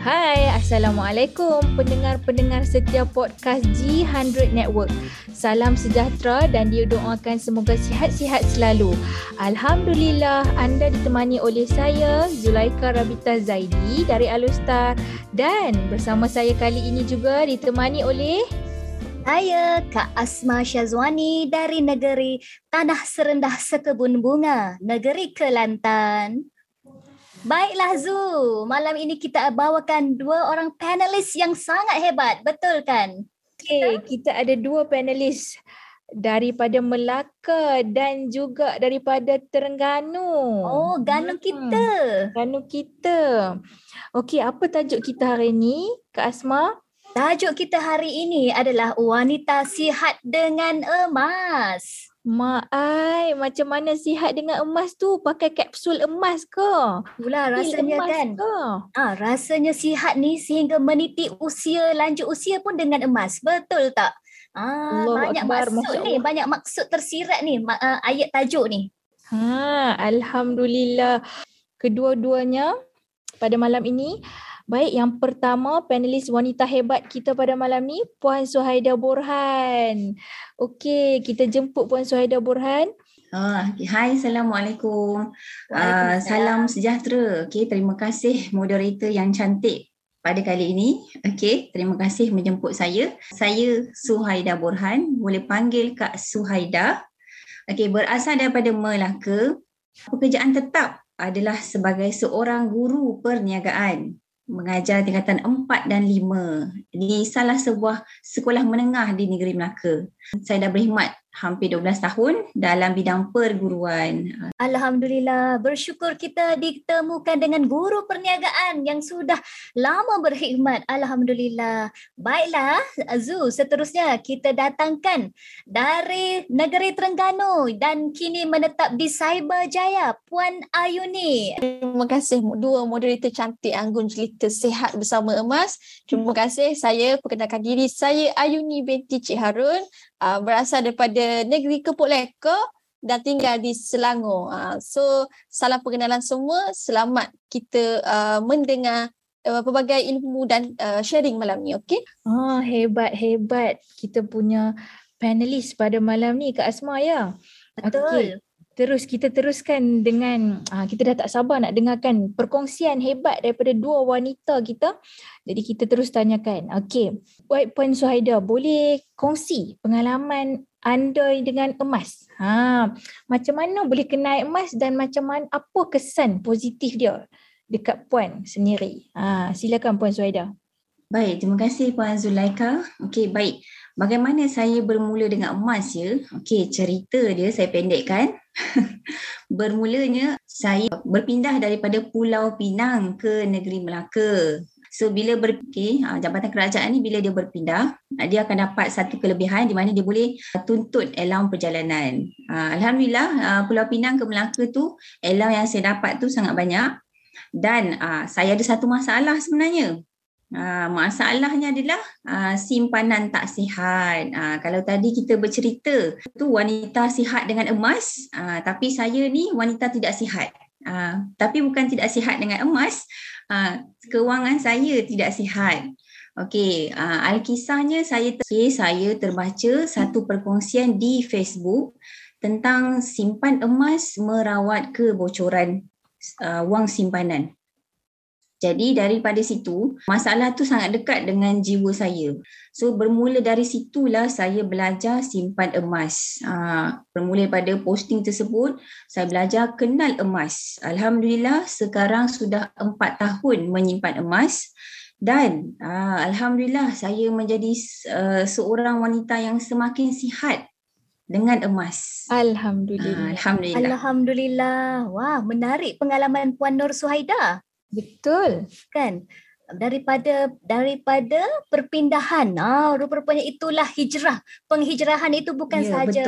Hai, Assalamualaikum pendengar-pendengar setia podcast G100 Network. Salam sejahtera dan didoakan semoga sihat-sihat selalu. Alhamdulillah anda ditemani oleh saya Zulaika Rabita Zaidi dari Alustar dan bersama saya kali ini juga ditemani oleh saya Kak Asma Syazwani dari negeri Tanah Serendah Sekebun Bunga, negeri Kelantan. Baiklah Zu, malam ini kita bawakan dua orang panelis yang sangat hebat, betul kan? Okay, kita ada dua panelis daripada Melaka dan juga daripada Terengganu. Oh, Ganu hmm. kita. Ganu kita. Okey, apa tajuk kita hari ini, Kak Asma? Tajuk kita hari ini adalah wanita sihat dengan emas. Mak ai, macam mana sihat dengan emas tu? Pakai kapsul emas ke? Pula rasanya emas kan. Ke? Ah, rasanya sihat ni sehingga meniti usia, lanjut usia pun dengan emas. Betul tak? Ah, Allah banyak Akbar, maksud ni, banyak maksud tersirat ni uh, ayat tajuk ni. Ha, alhamdulillah. Kedua-duanya pada malam ini Baik, yang pertama panelis wanita hebat kita pada malam ni, Puan Suhaida Burhan. Okey, kita jemput Puan Suhaida Burhan. Uh, hai, Assalamualaikum. Uh, salam sejahtera. Okay, terima kasih moderator yang cantik pada kali ini. Okay, terima kasih menjemput saya. Saya Suhaida Burhan. Boleh panggil Kak Suhaida. Okay, berasal daripada Melaka. Pekerjaan tetap adalah sebagai seorang guru perniagaan mengajar tingkatan 4 dan 5 di salah sebuah sekolah menengah di negeri Melaka. Saya dah berkhidmat hampir 12 tahun dalam bidang perguruan. Alhamdulillah, bersyukur kita ditemukan dengan guru perniagaan yang sudah lama berkhidmat. Alhamdulillah. Baiklah, Azu, seterusnya kita datangkan dari negeri Terengganu dan kini menetap di Cyberjaya, Puan Ayuni. Terima kasih dua moderator cantik Anggun Cerita Sehat Bersama Emas. Terima kasih saya perkenalkan diri saya Ayuni binti Cik Harun uh, berasal daripada negeri Kepuk Leka dan tinggal di Selangor. Uh, so salam perkenalan semua. Selamat kita uh, mendengar uh, pelbagai ilmu dan uh, sharing malam ni. Okay? Oh, hebat, hebat. Kita punya panelis pada malam ni Kak Asma ya. Betul. Okay. Terus kita teruskan dengan uh, kita dah tak sabar nak dengarkan perkongsian hebat daripada dua wanita kita. Jadi kita terus tanyakan. Okey, White Puan Suhaida, boleh kongsi pengalaman anda dengan emas? Ha, macam mana boleh kenal emas dan macam mana apa kesan positif dia dekat puan sendiri? Ha, silakan Puan Suhaida. Baik, terima kasih Puan Zulaika. Okey, baik. Bagaimana saya bermula dengan emas ya? Okey, cerita dia saya pendekkan. Bermulanya saya berpindah daripada Pulau Pinang ke negeri Melaka. So bila ber okay, ha, jabatan kerajaan ni bila dia berpindah, dia akan dapat satu kelebihan di mana dia boleh tuntut allowance perjalanan. Ha, Alhamdulillah Pulau Pinang ke Melaka tu allowance yang saya dapat tu sangat banyak dan saya ada satu masalah sebenarnya. Masalahnya adalah simpanan tak sihat. Kalau tadi kita bercerita tu wanita sihat dengan emas, tapi saya ni wanita tidak sihat. Uh, tapi bukan tidak sihat dengan emas, uh, kewangan saya tidak sihat. Okey, uh, alkisahnya saya ter- okay, saya terbaca satu perkongsian di Facebook tentang simpan emas merawat kebocoran uh, wang simpanan. Jadi daripada situ, masalah tu sangat dekat dengan jiwa saya. So bermula dari situlah saya belajar simpan emas. Ha, bermula pada posting tersebut, saya belajar kenal emas. Alhamdulillah sekarang sudah empat tahun menyimpan emas. Dan uh, Alhamdulillah saya menjadi uh, seorang wanita yang semakin sihat dengan emas. Alhamdulillah. Uh, Alhamdulillah. Alhamdulillah. Wah, menarik pengalaman Puan Nur Suhaida. Betul. Kan? Daripada daripada perpindahan. Ah, rupa-rupanya itulah hijrah. Penghijrahan itu bukan ya, sahaja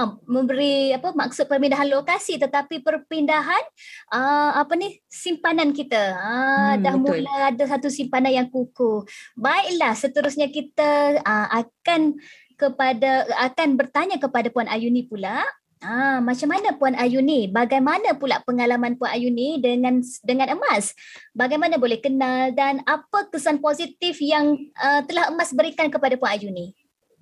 uh, memberi apa maksud perpindahan lokasi tetapi perpindahan uh, apa ni simpanan kita. Ah, hmm, dah betul. mula ada satu simpanan yang kukuh. Baiklah, seterusnya kita uh, akan kepada akan bertanya kepada Puan Ayuni pula Ah, macam mana Puan Ayuni? Bagaimana pula pengalaman Puan Ayuni dengan dengan emas? Bagaimana boleh kenal dan apa kesan positif yang uh, telah emas berikan kepada Puan Ayuni?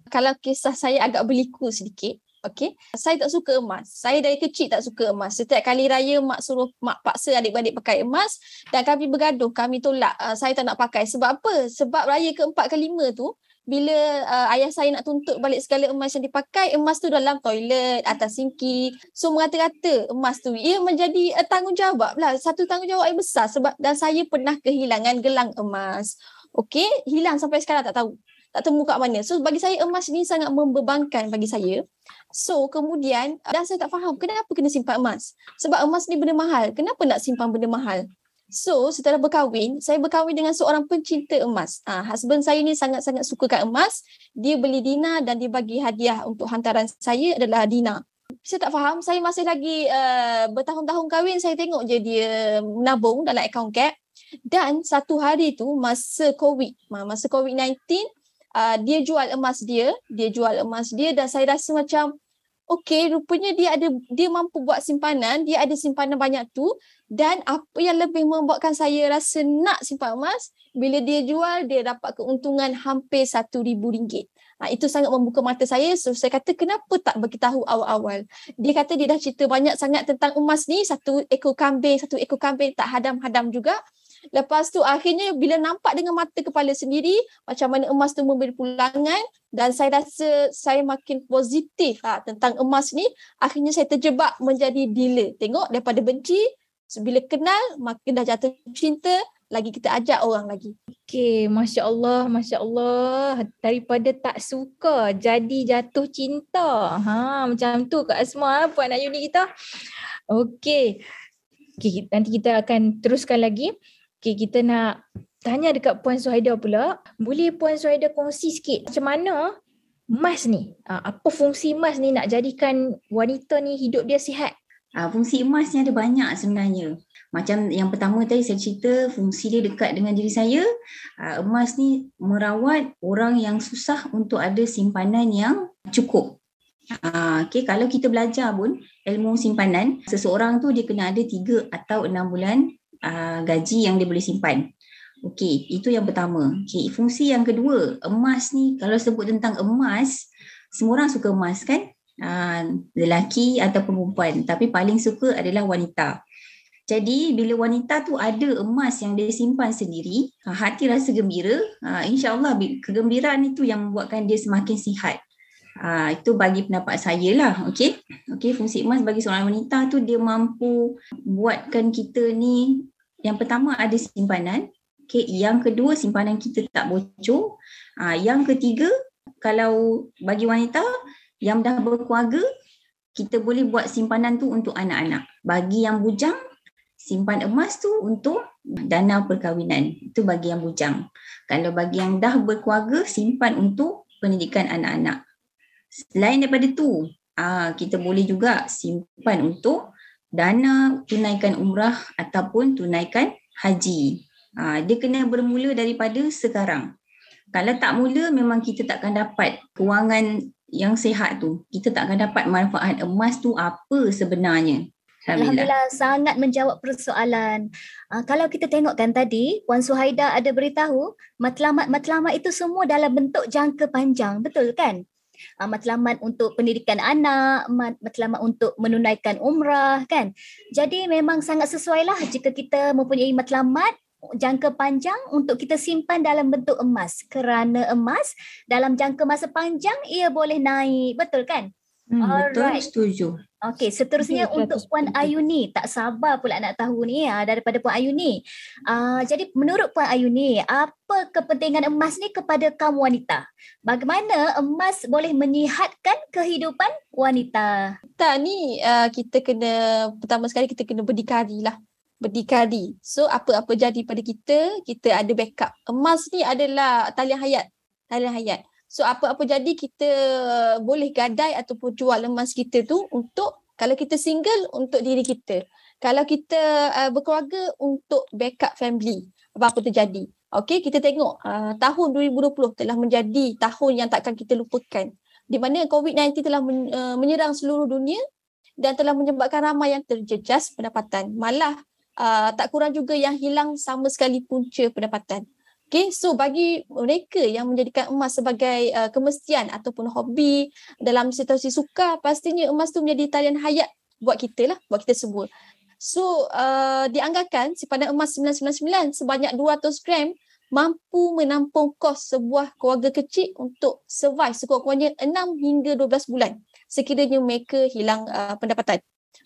Kalau kisah saya agak berliku sedikit, Okay. Saya tak suka emas. Saya dari kecil tak suka emas. Setiap kali raya mak suruh mak paksa adik-adik pakai emas dan kami bergaduh. Kami tolak. Uh, saya tak nak pakai. Sebab apa? Sebab raya keempat kelima tu bila uh, ayah saya nak tuntut balik segala emas yang dipakai, emas tu dalam toilet, atas sinki. So merata-rata emas tu ia menjadi uh, tanggungjawab lah. Satu tanggungjawab yang besar sebab dan saya pernah kehilangan gelang emas. Okay, hilang sampai sekarang tak tahu. Tak temu kat mana. So bagi saya emas ni sangat membebankan bagi saya. So kemudian dah saya tak faham kenapa kena simpan emas. Sebab emas ni benda mahal. Kenapa nak simpan benda mahal? So setelah berkahwin, saya berkahwin dengan seorang pencinta emas. Ah, husband saya ni sangat-sangat suka kat emas. Dia beli Dina dan dia bagi hadiah untuk hantaran saya adalah Dina. Saya tak faham, saya masih lagi uh, bertahun-tahun kahwin, saya tengok je dia menabung dalam account cap. Dan satu hari tu masa COVID, masa COVID-19, uh, dia jual emas dia, dia jual emas dia dan saya rasa macam okey rupanya dia ada dia mampu buat simpanan dia ada simpanan banyak tu dan apa yang lebih membuatkan saya rasa nak simpan emas bila dia jual dia dapat keuntungan hampir satu ribu ringgit. Ha, itu sangat membuka mata saya. So saya kata kenapa tak beritahu awal-awal. Dia kata dia dah cerita banyak sangat tentang emas ni. Satu ekor kambing, satu ekor kambing tak hadam-hadam juga. Lepas tu akhirnya bila nampak dengan mata kepala sendiri macam mana emas tu memberi pulangan dan saya rasa saya makin positif ha, tentang emas ni akhirnya saya terjebak menjadi dealer. Tengok daripada benci bila kenal makin dah jatuh cinta lagi kita ajak orang lagi. Okay, Masya Allah, Masya Allah. Daripada tak suka jadi jatuh cinta. Ha, macam tu Kak Asma, Puan Ayuni kita. Okay. okay, nanti kita akan teruskan lagi. Okay, kita nak tanya dekat Puan Suhaida pula. Boleh Puan Suhaida kongsi sikit macam mana emas ni? Ah, apa fungsi emas ni nak jadikan wanita ni hidup dia sihat? Uh, fungsi emas ni ada banyak sebenarnya. Macam yang pertama tadi saya cerita fungsi dia dekat dengan diri saya. Emas ni merawat orang yang susah untuk ada simpanan yang cukup. Okay, kalau kita belajar pun ilmu simpanan, seseorang tu dia kena ada tiga atau enam bulan uh, gaji yang dia boleh simpan. Okey, itu yang pertama. Okey, fungsi yang kedua, emas ni kalau sebut tentang emas, semua orang suka emas kan? Uh, lelaki atau perempuan, tapi paling suka adalah wanita. Jadi bila wanita tu ada emas yang dia simpan sendiri, uh, hati rasa gembira, insya-Allah kegembiraan itu yang membuatkan dia semakin sihat. Uh, itu bagi pendapat saya lah. Okay. okay, fungsi emas bagi seorang wanita tu dia mampu buatkan kita ni yang pertama ada simpanan. Okay, yang kedua simpanan kita tak bocor. Uh, yang ketiga kalau bagi wanita yang dah berkeluarga kita boleh buat simpanan tu untuk anak-anak. Bagi yang bujang simpan emas tu untuk dana perkahwinan. Itu bagi yang bujang. Kalau bagi yang dah berkeluarga simpan untuk pendidikan anak-anak. Selain daripada tu, ah kita boleh juga simpan untuk dana tunaikan umrah ataupun tunaikan haji. Ah dia kena bermula daripada sekarang. Kalau tak mula memang kita tak akan dapat kewangan yang sihat tu. Kita tak akan dapat manfaat emas tu apa sebenarnya. Alhamdulillah sangat menjawab persoalan. Uh, kalau kita tengokkan tadi, Puan Suhaida ada beritahu matlamat-matlamat itu semua dalam bentuk jangka panjang. Betul kan? Uh, matlamat untuk pendidikan anak, matlamat untuk menunaikan umrah kan. Jadi memang sangat sesuai lah jika kita mempunyai matlamat jangka panjang untuk kita simpan dalam bentuk emas. Kerana emas dalam jangka masa panjang ia boleh naik. Betul kan Hmm, betul, setuju. Okey, seterusnya betul, untuk Puan Ayuni, tak sabar pula nak tahu ni uh, daripada Puan Ayuni. Uh, jadi menurut Puan Ayuni, apa kepentingan emas ni kepada kaum wanita? Bagaimana emas boleh menyihatkan kehidupan wanita? Tak ni uh, kita kena pertama sekali kita kena berdikari lah. Berdikari. So apa-apa jadi pada kita, kita ada backup. Emas ni adalah talian hayat. Talian hayat. So apa-apa jadi kita boleh gadai ataupun jual emas kita tu untuk kalau kita single untuk diri kita. Kalau kita uh, berkeluarga untuk backup family. Apa-apa terjadi. Okay, kita tengok uh, tahun 2020 telah menjadi tahun yang takkan kita lupakan. Di mana COVID-19 telah men, uh, menyerang seluruh dunia dan telah menyebabkan ramai yang terjejas pendapatan. Malah uh, tak kurang juga yang hilang sama sekali punca pendapatan. Okay, so bagi mereka yang menjadikan emas sebagai uh, kemestian ataupun hobi dalam situasi suka, pastinya emas tu menjadi talian hayat buat kita lah, buat kita semua. So, uh, dianggarkan simpanan emas 999 sebanyak 200 gram mampu menampung kos sebuah keluarga kecil untuk survive sekurang-kurangnya 6 hingga 12 bulan sekiranya mereka hilang uh, pendapatan.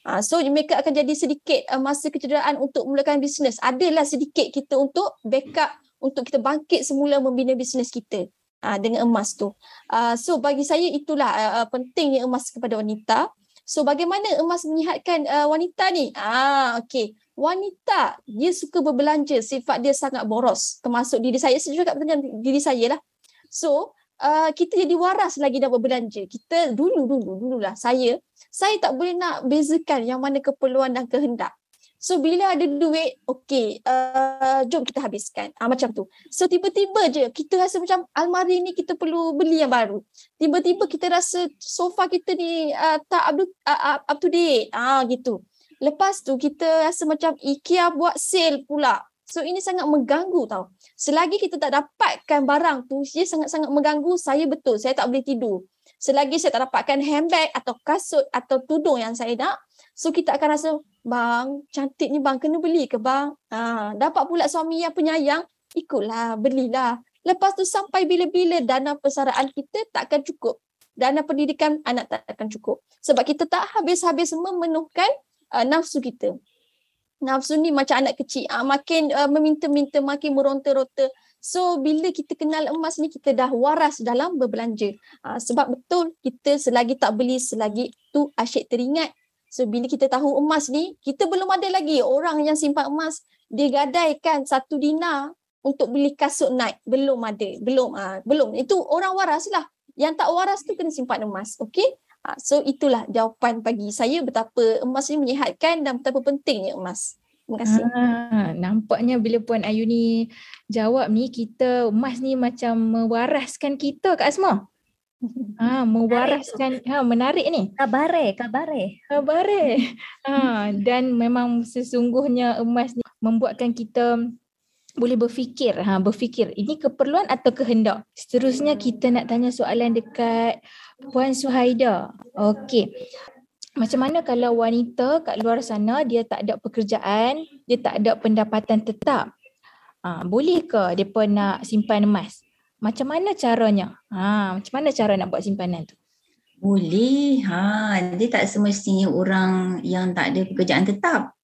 Uh, so mereka akan jadi sedikit uh, masa kecederaan untuk mulakan bisnes. Adalah sedikit kita untuk backup untuk kita bangkit semula membina bisnes kita uh, dengan emas tu. Uh, so bagi saya itulah uh, pentingnya emas kepada wanita. So bagaimana emas menyihatkan uh, wanita ni? Ah okey. Wanita dia suka berbelanja, sifat dia sangat boros. Termasuk diri saya, saya juga dengan diri saya lah. So uh, kita jadi waras lagi dalam berbelanja. Kita dulu dulu dululah saya saya tak boleh nak bezakan yang mana keperluan dan kehendak. So bila ada duit, okay, uh, jom kita habiskan. Ah, macam tu. So tiba-tiba je kita rasa macam almari ni kita perlu beli yang baru. Tiba-tiba kita rasa sofa kita ni uh, tak up to, uh, up to date. Ah, gitu. Lepas tu kita rasa macam IKEA buat sale pula. So ini sangat mengganggu tau. Selagi kita tak dapatkan barang tu, dia sangat-sangat mengganggu. Saya betul, saya tak boleh tidur. Selagi saya tak dapatkan handbag atau kasut atau tudung yang saya nak, so kita akan rasa bang, cantik ni bang, kena beli ke bang? Ha, dapat pula suami yang penyayang, ikutlah, belilah. Lepas tu sampai bila-bila dana persaraan kita takkan cukup. Dana pendidikan anak tak akan cukup. Sebab kita tak habis-habis memenuhkan uh, nafsu kita. Nafsu ni macam anak kecil. Uh, makin uh, meminta-minta, makin meronta-ronta. So bila kita kenal emas ni, kita dah waras dalam berbelanja. Uh, sebab betul kita selagi tak beli, selagi tu asyik teringat So bila kita tahu emas ni, kita belum ada lagi orang yang simpan emas, dia gadaikan satu dinar untuk beli kasut naik. Belum ada. Belum. Uh, belum. Itu orang waras lah. Yang tak waras tu kena simpan emas. Okay? Uh, so itulah jawapan bagi saya betapa emas ni menyihatkan dan betapa pentingnya emas. Terima kasih. Ha, nampaknya bila Puan Ayu ni jawab ni, kita emas ni macam mewaraskan kita Kak Asma. Ah, mewaraskan ha menarik ni. Kabare, kabare. Kabare. Ha dan memang sesungguhnya emas ni membuatkan kita boleh berfikir, ha berfikir ini keperluan atau kehendak. Seterusnya kita nak tanya soalan dekat Puan Suhaida. Okey. Macam mana kalau wanita kat luar sana dia tak ada pekerjaan, dia tak ada pendapatan tetap? Ha, boleh ke depa nak simpan emas? Macam mana caranya? Ha, macam mana cara nak buat simpanan tu? Boleh. Ha, dia tak semestinya orang yang tak ada pekerjaan tetap.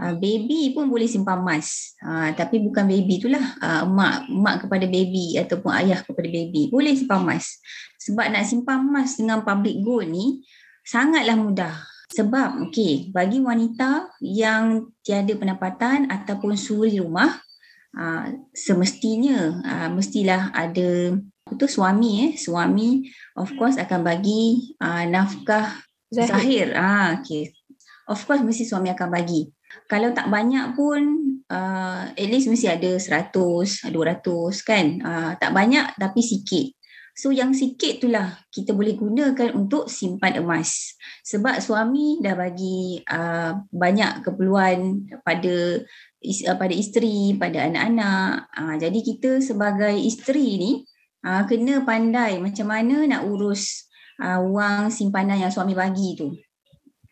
Ha, baby pun boleh simpan emas. Ha, tapi bukan baby itulah. Ha, mak, mak kepada baby ataupun ayah kepada baby. Boleh simpan emas. Sebab nak simpan emas dengan public gold ni sangatlah mudah. Sebab okay, bagi wanita yang tiada pendapatan ataupun suri rumah, uh, semestinya uh, mestilah ada itu suami eh. Suami of course akan bagi uh, nafkah zahir, zahir. Ah, okay. of course mesti suami akan bagi. Kalau tak banyak pun uh, at least mesti ada 100 200 kan? Uh, tak banyak tapi sikit So yang sikit itulah kita boleh gunakan untuk simpan emas. Sebab suami dah bagi uh, banyak keperluan pada uh, pada isteri, pada anak-anak. Uh, jadi kita sebagai isteri ni uh, kena pandai macam mana nak urus uh, wang simpanan yang suami bagi tu.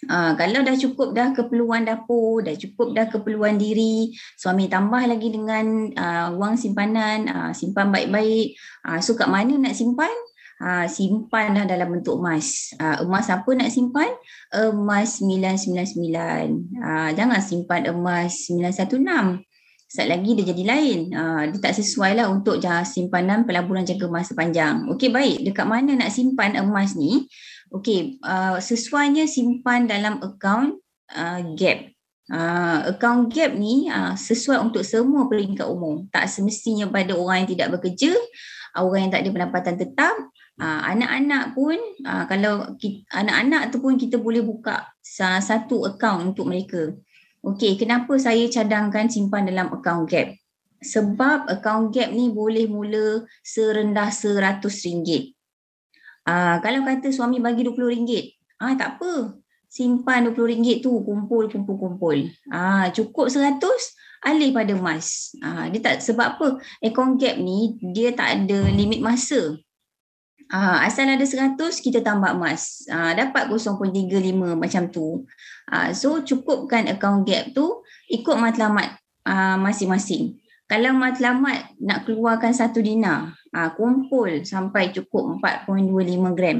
Uh, kalau dah cukup dah keperluan dapur, dah cukup dah keperluan diri, suami tambah lagi dengan uh, wang simpanan, uh, simpan baik-baik. Uh, so kat mana nak simpan? uh, simpan dah dalam bentuk emas. Uh, emas apa nak simpan? Emas 999. Uh, jangan simpan emas 916. Saat lagi dia jadi lain. Uh, dia tak sesuai lah untuk simpanan pelaburan jaga masa panjang. Okey baik, dekat mana nak simpan emas ni? Okey, uh, sesuainya simpan dalam akaun uh, gap. Uh, account gap ni uh, sesuai untuk semua peringkat umum. Tak semestinya pada orang yang tidak bekerja, orang yang tak ada pendapatan tetap, uh, anak-anak pun uh, kalau kita, anak-anak tu pun kita boleh buka satu account untuk mereka. Okey, kenapa saya cadangkan simpan dalam account gap? Sebab account gap ni boleh mula serendah RM100. Uh, kalau kata suami bagi RM20, ah tak apa. simpan RM20 tu kumpul kumpul kumpul. Ah cukup 100 alih pada emas. Ah dia tak sebab apa? Account gap ni dia tak ada limit masa. Ah asal ada 100 kita tambah emas. Ah dapat 0.35 macam tu. Ah so cukupkan account gap tu ikut matlamat ah, masing-masing. Kalau matlamat nak keluarkan satu dinar, ah kumpul sampai cukup 4.25 gram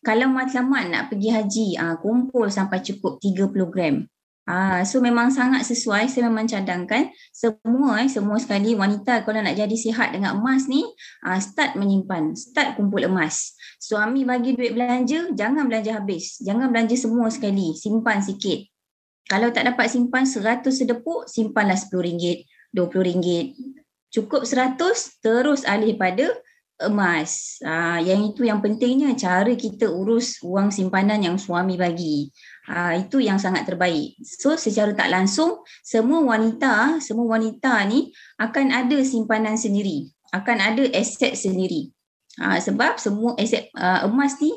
kalau matlamat nak pergi haji, uh, kumpul sampai cukup 30 gram. Uh, so memang sangat sesuai, saya memang cadangkan semua eh, semua sekali wanita kalau nak jadi sihat dengan emas ni, uh, start menyimpan, start kumpul emas. Suami bagi duit belanja, jangan belanja habis. Jangan belanja semua sekali, simpan sikit. Kalau tak dapat simpan 100 sedepuk, simpanlah RM10, RM20. Cukup 100, terus alih pada emas. Uh, yang itu yang pentingnya cara kita urus wang simpanan yang suami bagi. Uh, itu yang sangat terbaik. So secara tak langsung semua wanita, semua wanita ni akan ada simpanan sendiri, akan ada aset sendiri. Uh, sebab semua aset uh, emas ni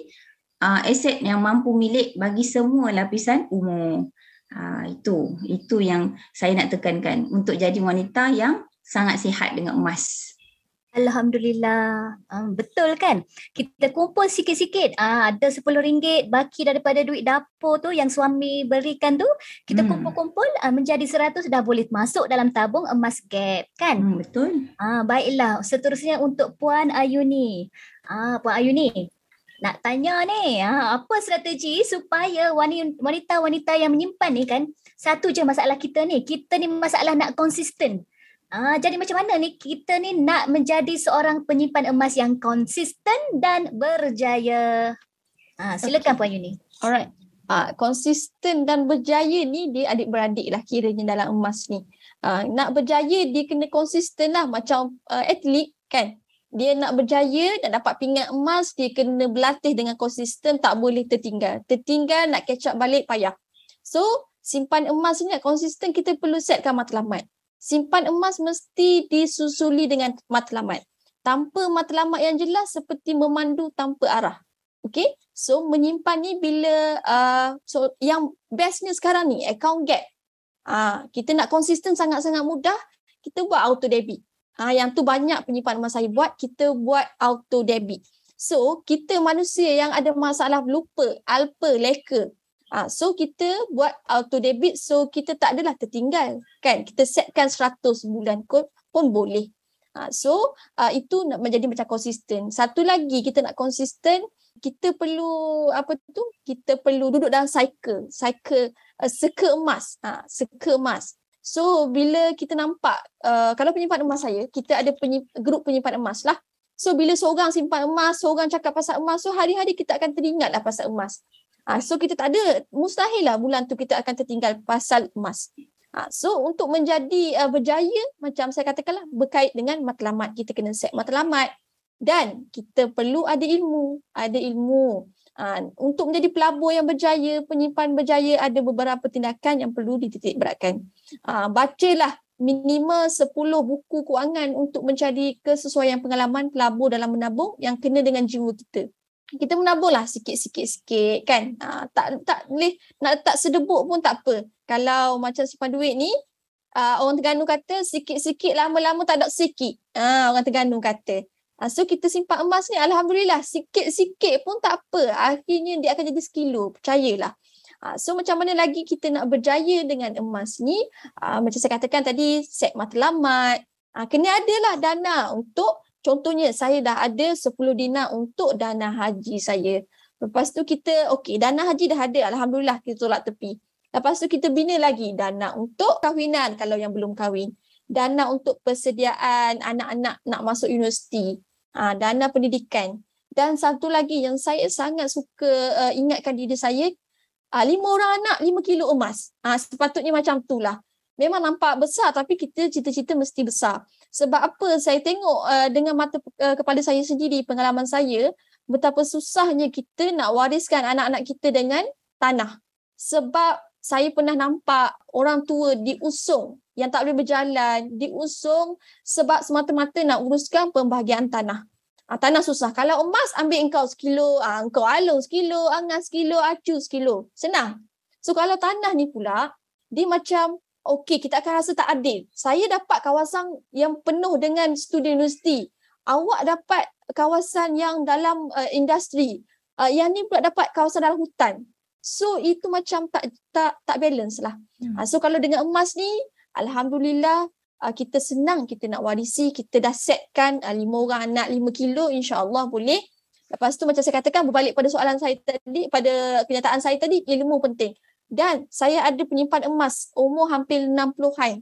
uh, aset yang mampu milik bagi semua lapisan umur. Uh, itu itu yang saya nak tekankan untuk jadi wanita yang sangat sihat dengan emas. Alhamdulillah. Um, betul kan? Kita kumpul sikit-sikit. Ah, ada RM10 baki daripada duit dapur tu yang suami berikan tu. Kita hmm. kumpul-kumpul uh, menjadi RM100 dah boleh masuk dalam tabung emas gap kan? Hmm, betul. Ah, baiklah. Seterusnya untuk Puan Ayuni. Ah, Puan Ayuni. Nak tanya ni, ah, apa strategi supaya wanita-wanita yang menyimpan ni kan, satu je masalah kita ni. Kita ni masalah nak konsisten. Ah, jadi macam mana ni kita ni nak menjadi seorang penyimpan emas yang konsisten dan berjaya? Ah, silakan okay. Puan Yuni. Alright. Ah, konsisten dan berjaya ni dia adik-beradik lah kiranya dalam emas ni. Ah, nak berjaya dia kena konsisten lah macam uh, atlet kan. Dia nak berjaya dan dapat pingat emas dia kena berlatih dengan konsisten tak boleh tertinggal. Tertinggal nak catch up balik payah. So simpan emas ni nak konsisten kita perlu setkan matlamat simpan emas mesti disusuli dengan matlamat. Tanpa matlamat yang jelas seperti memandu tanpa arah. Okay, so menyimpan ni bila uh, so yang bestnya sekarang ni account gap. Uh, kita nak konsisten sangat-sangat mudah, kita buat auto debit. Uh, yang tu banyak penyimpan emas saya buat, kita buat auto debit. So, kita manusia yang ada masalah lupa, alpa, leka, Ah, so kita buat auto debit so kita tak adalah tertinggal kan. Kita setkan 100 bulan pun, pun boleh. Ah, so uh, itu nak menjadi macam konsisten. Satu lagi kita nak konsisten kita perlu apa tu? Kita perlu duduk dalam cycle, cycle uh, seka emas. Ha, seka emas. So bila kita nampak uh, kalau penyimpan emas saya, kita ada penyimp- grup penyimpan emas lah. So bila seorang simpan emas, seorang cakap pasal emas, so hari-hari kita akan teringatlah pasal emas. Ha, so kita tak ada, mustahil lah bulan tu kita akan tertinggal pasal emas. Ha, so untuk menjadi uh, berjaya, macam saya katakanlah, berkait dengan matlamat. Kita kena set matlamat. Dan kita perlu ada ilmu. Ada ilmu. Ha, untuk menjadi pelabur yang berjaya, penyimpan berjaya, ada beberapa tindakan yang perlu dititik beratkan. Ha, bacalah minimal 10 buku kewangan untuk mencari kesesuaian pengalaman pelabur dalam menabung yang kena dengan jiwa kita kita menaburlah sikit-sikit-sikit kan. Ha, tak tak boleh nak letak sedebuk pun tak apa. Kalau macam simpan duit ni, uh, orang Terengganu kata sikit-sikit lama-lama tak ada sikit. Ha, orang Terengganu kata. Ha, so kita simpan emas ni Alhamdulillah sikit-sikit pun tak apa. Akhirnya dia akan jadi sekilo. Percayalah. Ha, so macam mana lagi kita nak berjaya dengan emas ni. Macam saya katakan tadi set matlamat. Ha, kena adalah dana untuk Contohnya saya dah ada 10 dinar untuk dana haji saya. Lepas tu kita, okey dana haji dah ada. Alhamdulillah kita tolak tepi. Lepas tu kita bina lagi dana untuk kahwinan kalau yang belum kahwin. Dana untuk persediaan anak-anak nak masuk universiti. Ha, dana pendidikan. Dan satu lagi yang saya sangat suka uh, ingatkan diri saya, uh, lima orang anak, lima kilo emas. Ha, sepatutnya macam tu lah memang nampak besar tapi kita cita-cita mesti besar. Sebab apa saya tengok uh, dengan mata uh, kepala saya sendiri pengalaman saya betapa susahnya kita nak wariskan anak-anak kita dengan tanah. Sebab saya pernah nampak orang tua diusung yang tak boleh berjalan, diusung sebab semata-mata nak uruskan pembahagian tanah. Ah, tanah susah. Kalau emas ambil engkau sekilo, ah, engkau alung sekilo, angas sekilo, acu sekilo. Senang. So kalau tanah ni pula, dia macam okey kita akan rasa tak adil. Saya dapat kawasan yang penuh dengan student universiti. Awak dapat kawasan yang dalam uh, industri. Uh, yang ni pula dapat kawasan dalam hutan. So itu macam tak tak tak balance lah. Hmm. Uh, so kalau dengan emas ni, alhamdulillah uh, kita senang kita nak warisi, kita dah setkan uh, lima orang anak lima kilo insya-Allah boleh. Lepas tu macam saya katakan berbalik pada soalan saya tadi, pada kenyataan saya tadi, ilmu penting. Dan saya ada penyimpan emas umur hampir 60-an.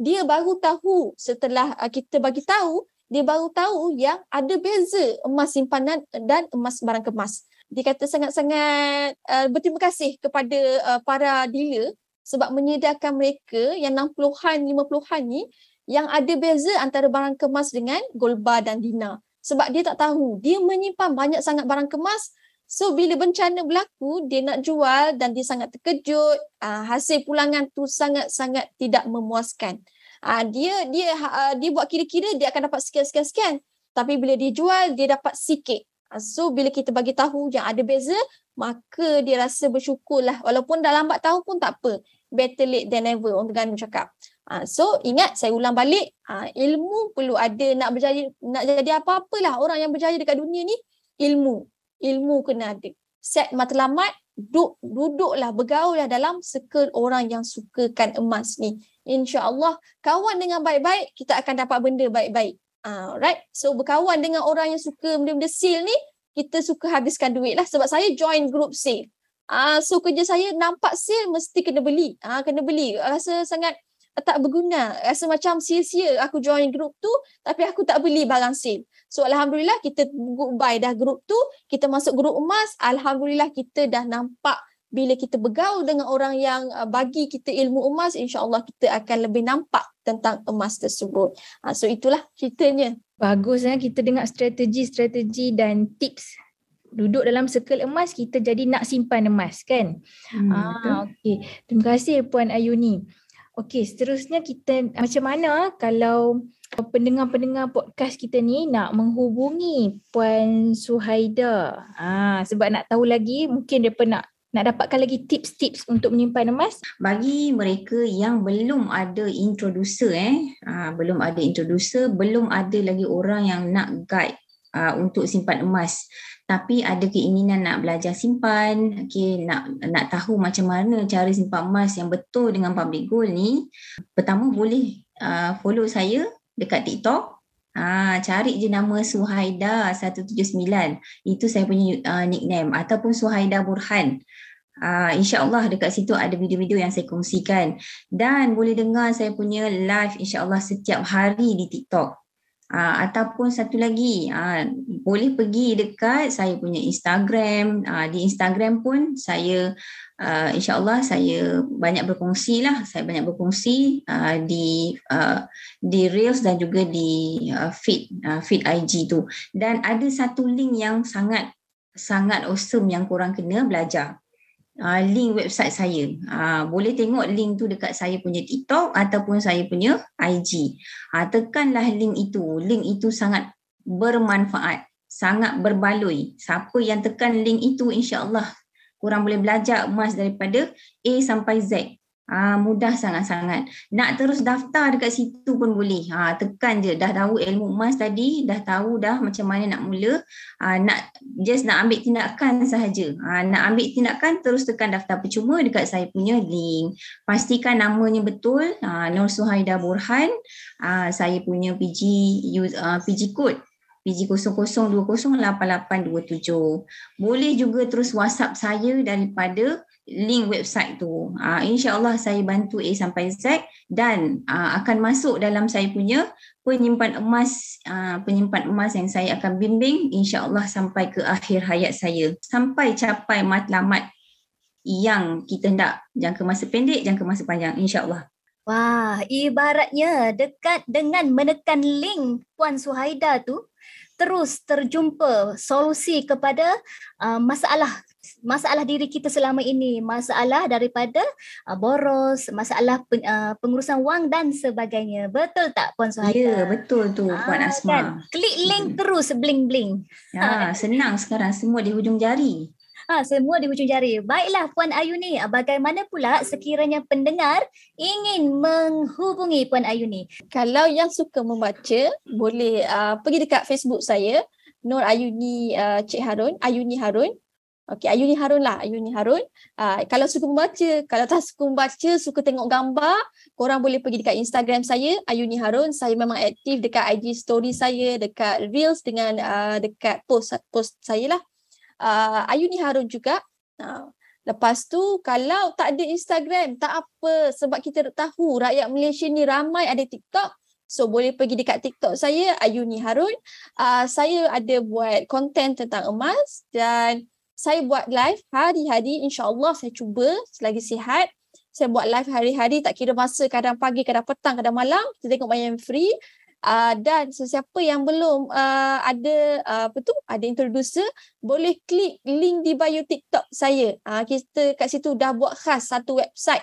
Dia baru tahu setelah uh, kita bagi tahu, dia baru tahu yang ada beza emas simpanan dan emas barang kemas dia kata sangat-sangat uh, berterima kasih kepada uh, para dealer sebab menyedarkan mereka yang 60-an, 50-an ni yang ada beza antara barang kemas dengan gold bar dan dinar. Sebab dia tak tahu. Dia menyimpan banyak sangat barang kemas. So bila bencana berlaku, dia nak jual dan dia sangat terkejut. Uh, hasil pulangan tu sangat-sangat tidak memuaskan. Uh, dia dia uh, dia buat kira-kira dia akan dapat sekian-sekian-sekian. Tapi bila dia jual, dia dapat sikit. Ah, so bila kita bagi tahu yang ada beza, maka dia rasa bersyukurlah. Walaupun dah lambat tahu pun tak apa. Better late than never orang Terengganu cakap. Uh, so ingat saya ulang balik, uh, ilmu perlu ada nak berjaya nak jadi apa-apalah orang yang berjaya dekat dunia ni, ilmu. Ilmu kena ada. Set matlamat, duduk, duduklah, bergaullah dalam circle orang yang sukakan emas ni. InsyaAllah kawan dengan baik-baik, kita akan dapat benda baik-baik. Uh, right. So berkawan dengan orang yang suka benda-benda sale ni, kita suka habiskan duit lah. Sebab saya join group sale. Uh, so kerja saya nampak sale mesti kena beli. Uh, kena beli. Rasa sangat tak berguna. Rasa macam sia-sia aku join group tu tapi aku tak beli barang sale. So Alhamdulillah kita buy dah group tu. Kita masuk group emas. Alhamdulillah kita dah nampak bila kita bergaul dengan orang yang uh, bagi kita ilmu emas, insyaAllah kita akan lebih nampak tentang emas tersebut. Uh, so itulah ceritanya. Bagus ya kita dengar strategi-strategi dan tips duduk dalam circle emas kita jadi nak simpan emas kan. Hmm, ah okey. Terima kasih puan Ayuni. Okey, seterusnya kita macam mana kalau pendengar-pendengar podcast kita ni nak menghubungi puan Suhaida. Ah sebab nak tahu lagi mungkin depa nak nak dapatkan lagi tips-tips untuk menyimpan emas? Bagi mereka yang belum ada introducer eh, ah, belum ada introducer, belum ada lagi orang yang nak guide ah, untuk simpan emas. Tapi ada keinginan nak belajar simpan, okay, nak nak tahu macam mana cara simpan emas yang betul dengan public gold ni. Pertama boleh ah, follow saya dekat TikTok Ah, cari je nama Suhaida 179. Itu saya punya uh, nickname ataupun Suhaida Burhan. Uh, InsyaAllah dekat situ ada video-video yang saya kongsikan. Dan boleh dengar saya punya live insyaAllah setiap hari di TikTok. Uh, ataupun satu lagi, uh, boleh pergi dekat saya punya Instagram. Uh, di Instagram pun saya uh, insyaAllah saya banyak berkongsi lah. Saya banyak berkongsi uh, di uh, di Reels dan juga di uh, feed, uh, feed IG tu. Dan ada satu link yang sangat sangat awesome yang korang kena belajar uh, link website saya. Uh, boleh tengok link tu dekat saya punya TikTok ataupun saya punya IG. Uh, tekanlah link itu. Link itu sangat bermanfaat, sangat berbaloi. Siapa yang tekan link itu insya-Allah kurang boleh belajar emas daripada A sampai Z. Ah mudah sangat-sangat. Nak terus daftar dekat situ pun boleh. Ha tekan je dah tahu ilmu emas tadi, dah tahu dah macam mana nak mula. Ha, nak just nak ambil tindakan sahaja. Ha nak ambil tindakan terus tekan daftar percuma dekat saya punya link. Pastikan namanya betul. Ha Nur Suhaida Burhan. Ha saya punya PG uh, PG code PG00208827. Boleh juga terus WhatsApp saya daripada link website tu. Uh, InsyaAllah saya bantu A sampai Z dan uh, akan masuk dalam saya punya penyimpan emas uh, penyimpan emas yang saya akan bimbing insyaAllah sampai ke akhir hayat saya. Sampai capai matlamat yang kita hendak jangka masa pendek, jangka masa panjang insyaAllah. Wah, ibaratnya dekat dengan menekan link Puan Suhaida tu, terus terjumpa solusi kepada uh, masalah masalah diri kita selama ini, masalah daripada uh, boros, masalah pen, uh, pengurusan wang dan sebagainya. Betul tak Puan Suhaida? Ya, betul tu uh, Puan Asma. Kan? Klik link hmm. terus bling-bling. Ya, senang sekarang semua di hujung jari. Ha, semua di hujung jari. Baiklah Puan Ayuni, bagaimana pula sekiranya pendengar ingin menghubungi Puan Ayuni? Kalau yang suka membaca, boleh uh, pergi dekat Facebook saya, Nur Ayuni uh, Cik Harun, Ayuni Harun. Okey, Ayuni Harun lah, Ayuni Harun. Uh, kalau suka membaca, kalau tak suka membaca, suka tengok gambar, korang boleh pergi dekat Instagram saya, Ayuni Harun. Saya memang aktif dekat IG story saya, dekat Reels dengan uh, dekat post post saya lah. Uh, Ayuni Harun juga. Uh, lepas tu, kalau tak ada Instagram, tak apa. Sebab kita tahu rakyat Malaysia ni ramai ada TikTok. So boleh pergi dekat TikTok saya, Ayuni Harun. Uh, saya ada buat konten tentang emas dan saya buat live hari-hari insyaAllah saya cuba selagi sihat. Saya buat live hari-hari tak kira masa kadang pagi, kadang petang, kadang malam. Kita tengok main free. Uh, dan sesiapa yang belum uh, ada uh, apa tu ada introducer boleh klik link di bio TikTok saya. Uh, kita kat situ dah buat khas satu website.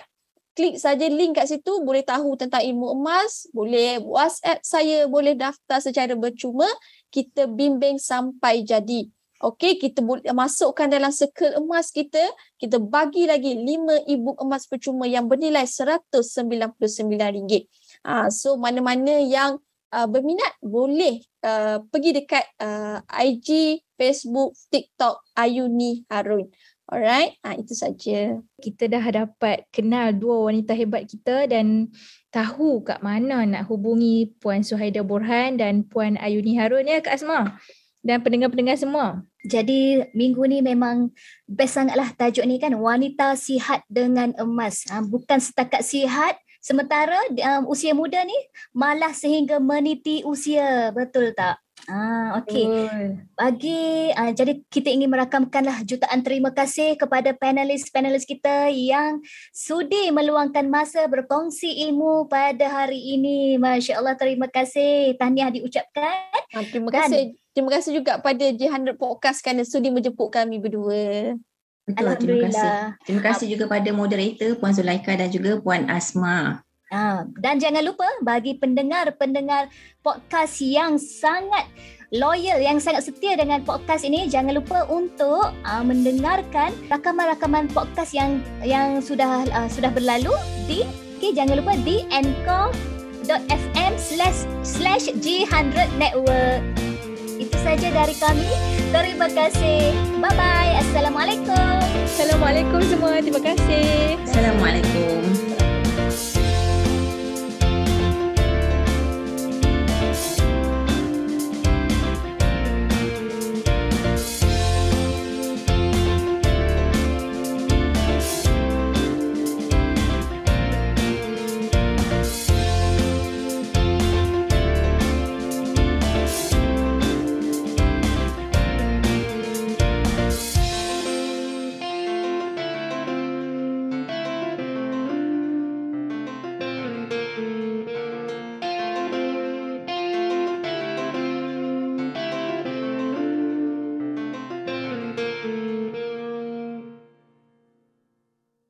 Klik saja link kat situ boleh tahu tentang ilmu emas boleh WhatsApp saya boleh daftar secara bercuma. Kita bimbing sampai jadi Okey, kita masukkan dalam circle emas kita, kita bagi lagi lima ibu emas percuma yang bernilai RM199. Ah, so mana-mana yang uh, berminat boleh uh, pergi dekat uh, IG, Facebook, TikTok Ayuni Harun. Alright, ah, itu saja. Kita dah dapat kenal dua wanita hebat kita dan tahu kat mana nak hubungi Puan Suhaida Burhan dan Puan Ayuni Harun ya Kak Asma dan pendengar-pendengar semua. Jadi minggu ni memang best sangatlah tajuk ni kan wanita sihat dengan emas. Ha, bukan setakat sihat sementara um, usia muda ni malah sehingga meniti usia. Betul tak? Ah, okey. Bagi uh, jadi kita ingin merakamkanlah jutaan terima kasih kepada panelis-panelis kita yang sudi meluangkan masa berkongsi ilmu pada hari ini. Masya-Allah terima kasih. Tahniah diucapkan. Terima kasih. Terima kasih juga pada J100 Podcast kerana sudi menjemput kami berdua. Betul, terima kasih. Terima kasih juga pada moderator Puan Zulaika dan juga Puan Asma. Ha, dan jangan lupa bagi pendengar-pendengar podcast yang sangat loyal, yang sangat setia dengan podcast ini, jangan lupa untuk uh, mendengarkan rakaman-rakaman podcast yang yang sudah uh, sudah berlalu di okay, jangan lupa di anchor.fm slash slash G100 Network saja dari kami. Terima kasih. Bye bye. Assalamualaikum. Assalamualaikum semua. Terima kasih. Assalamualaikum.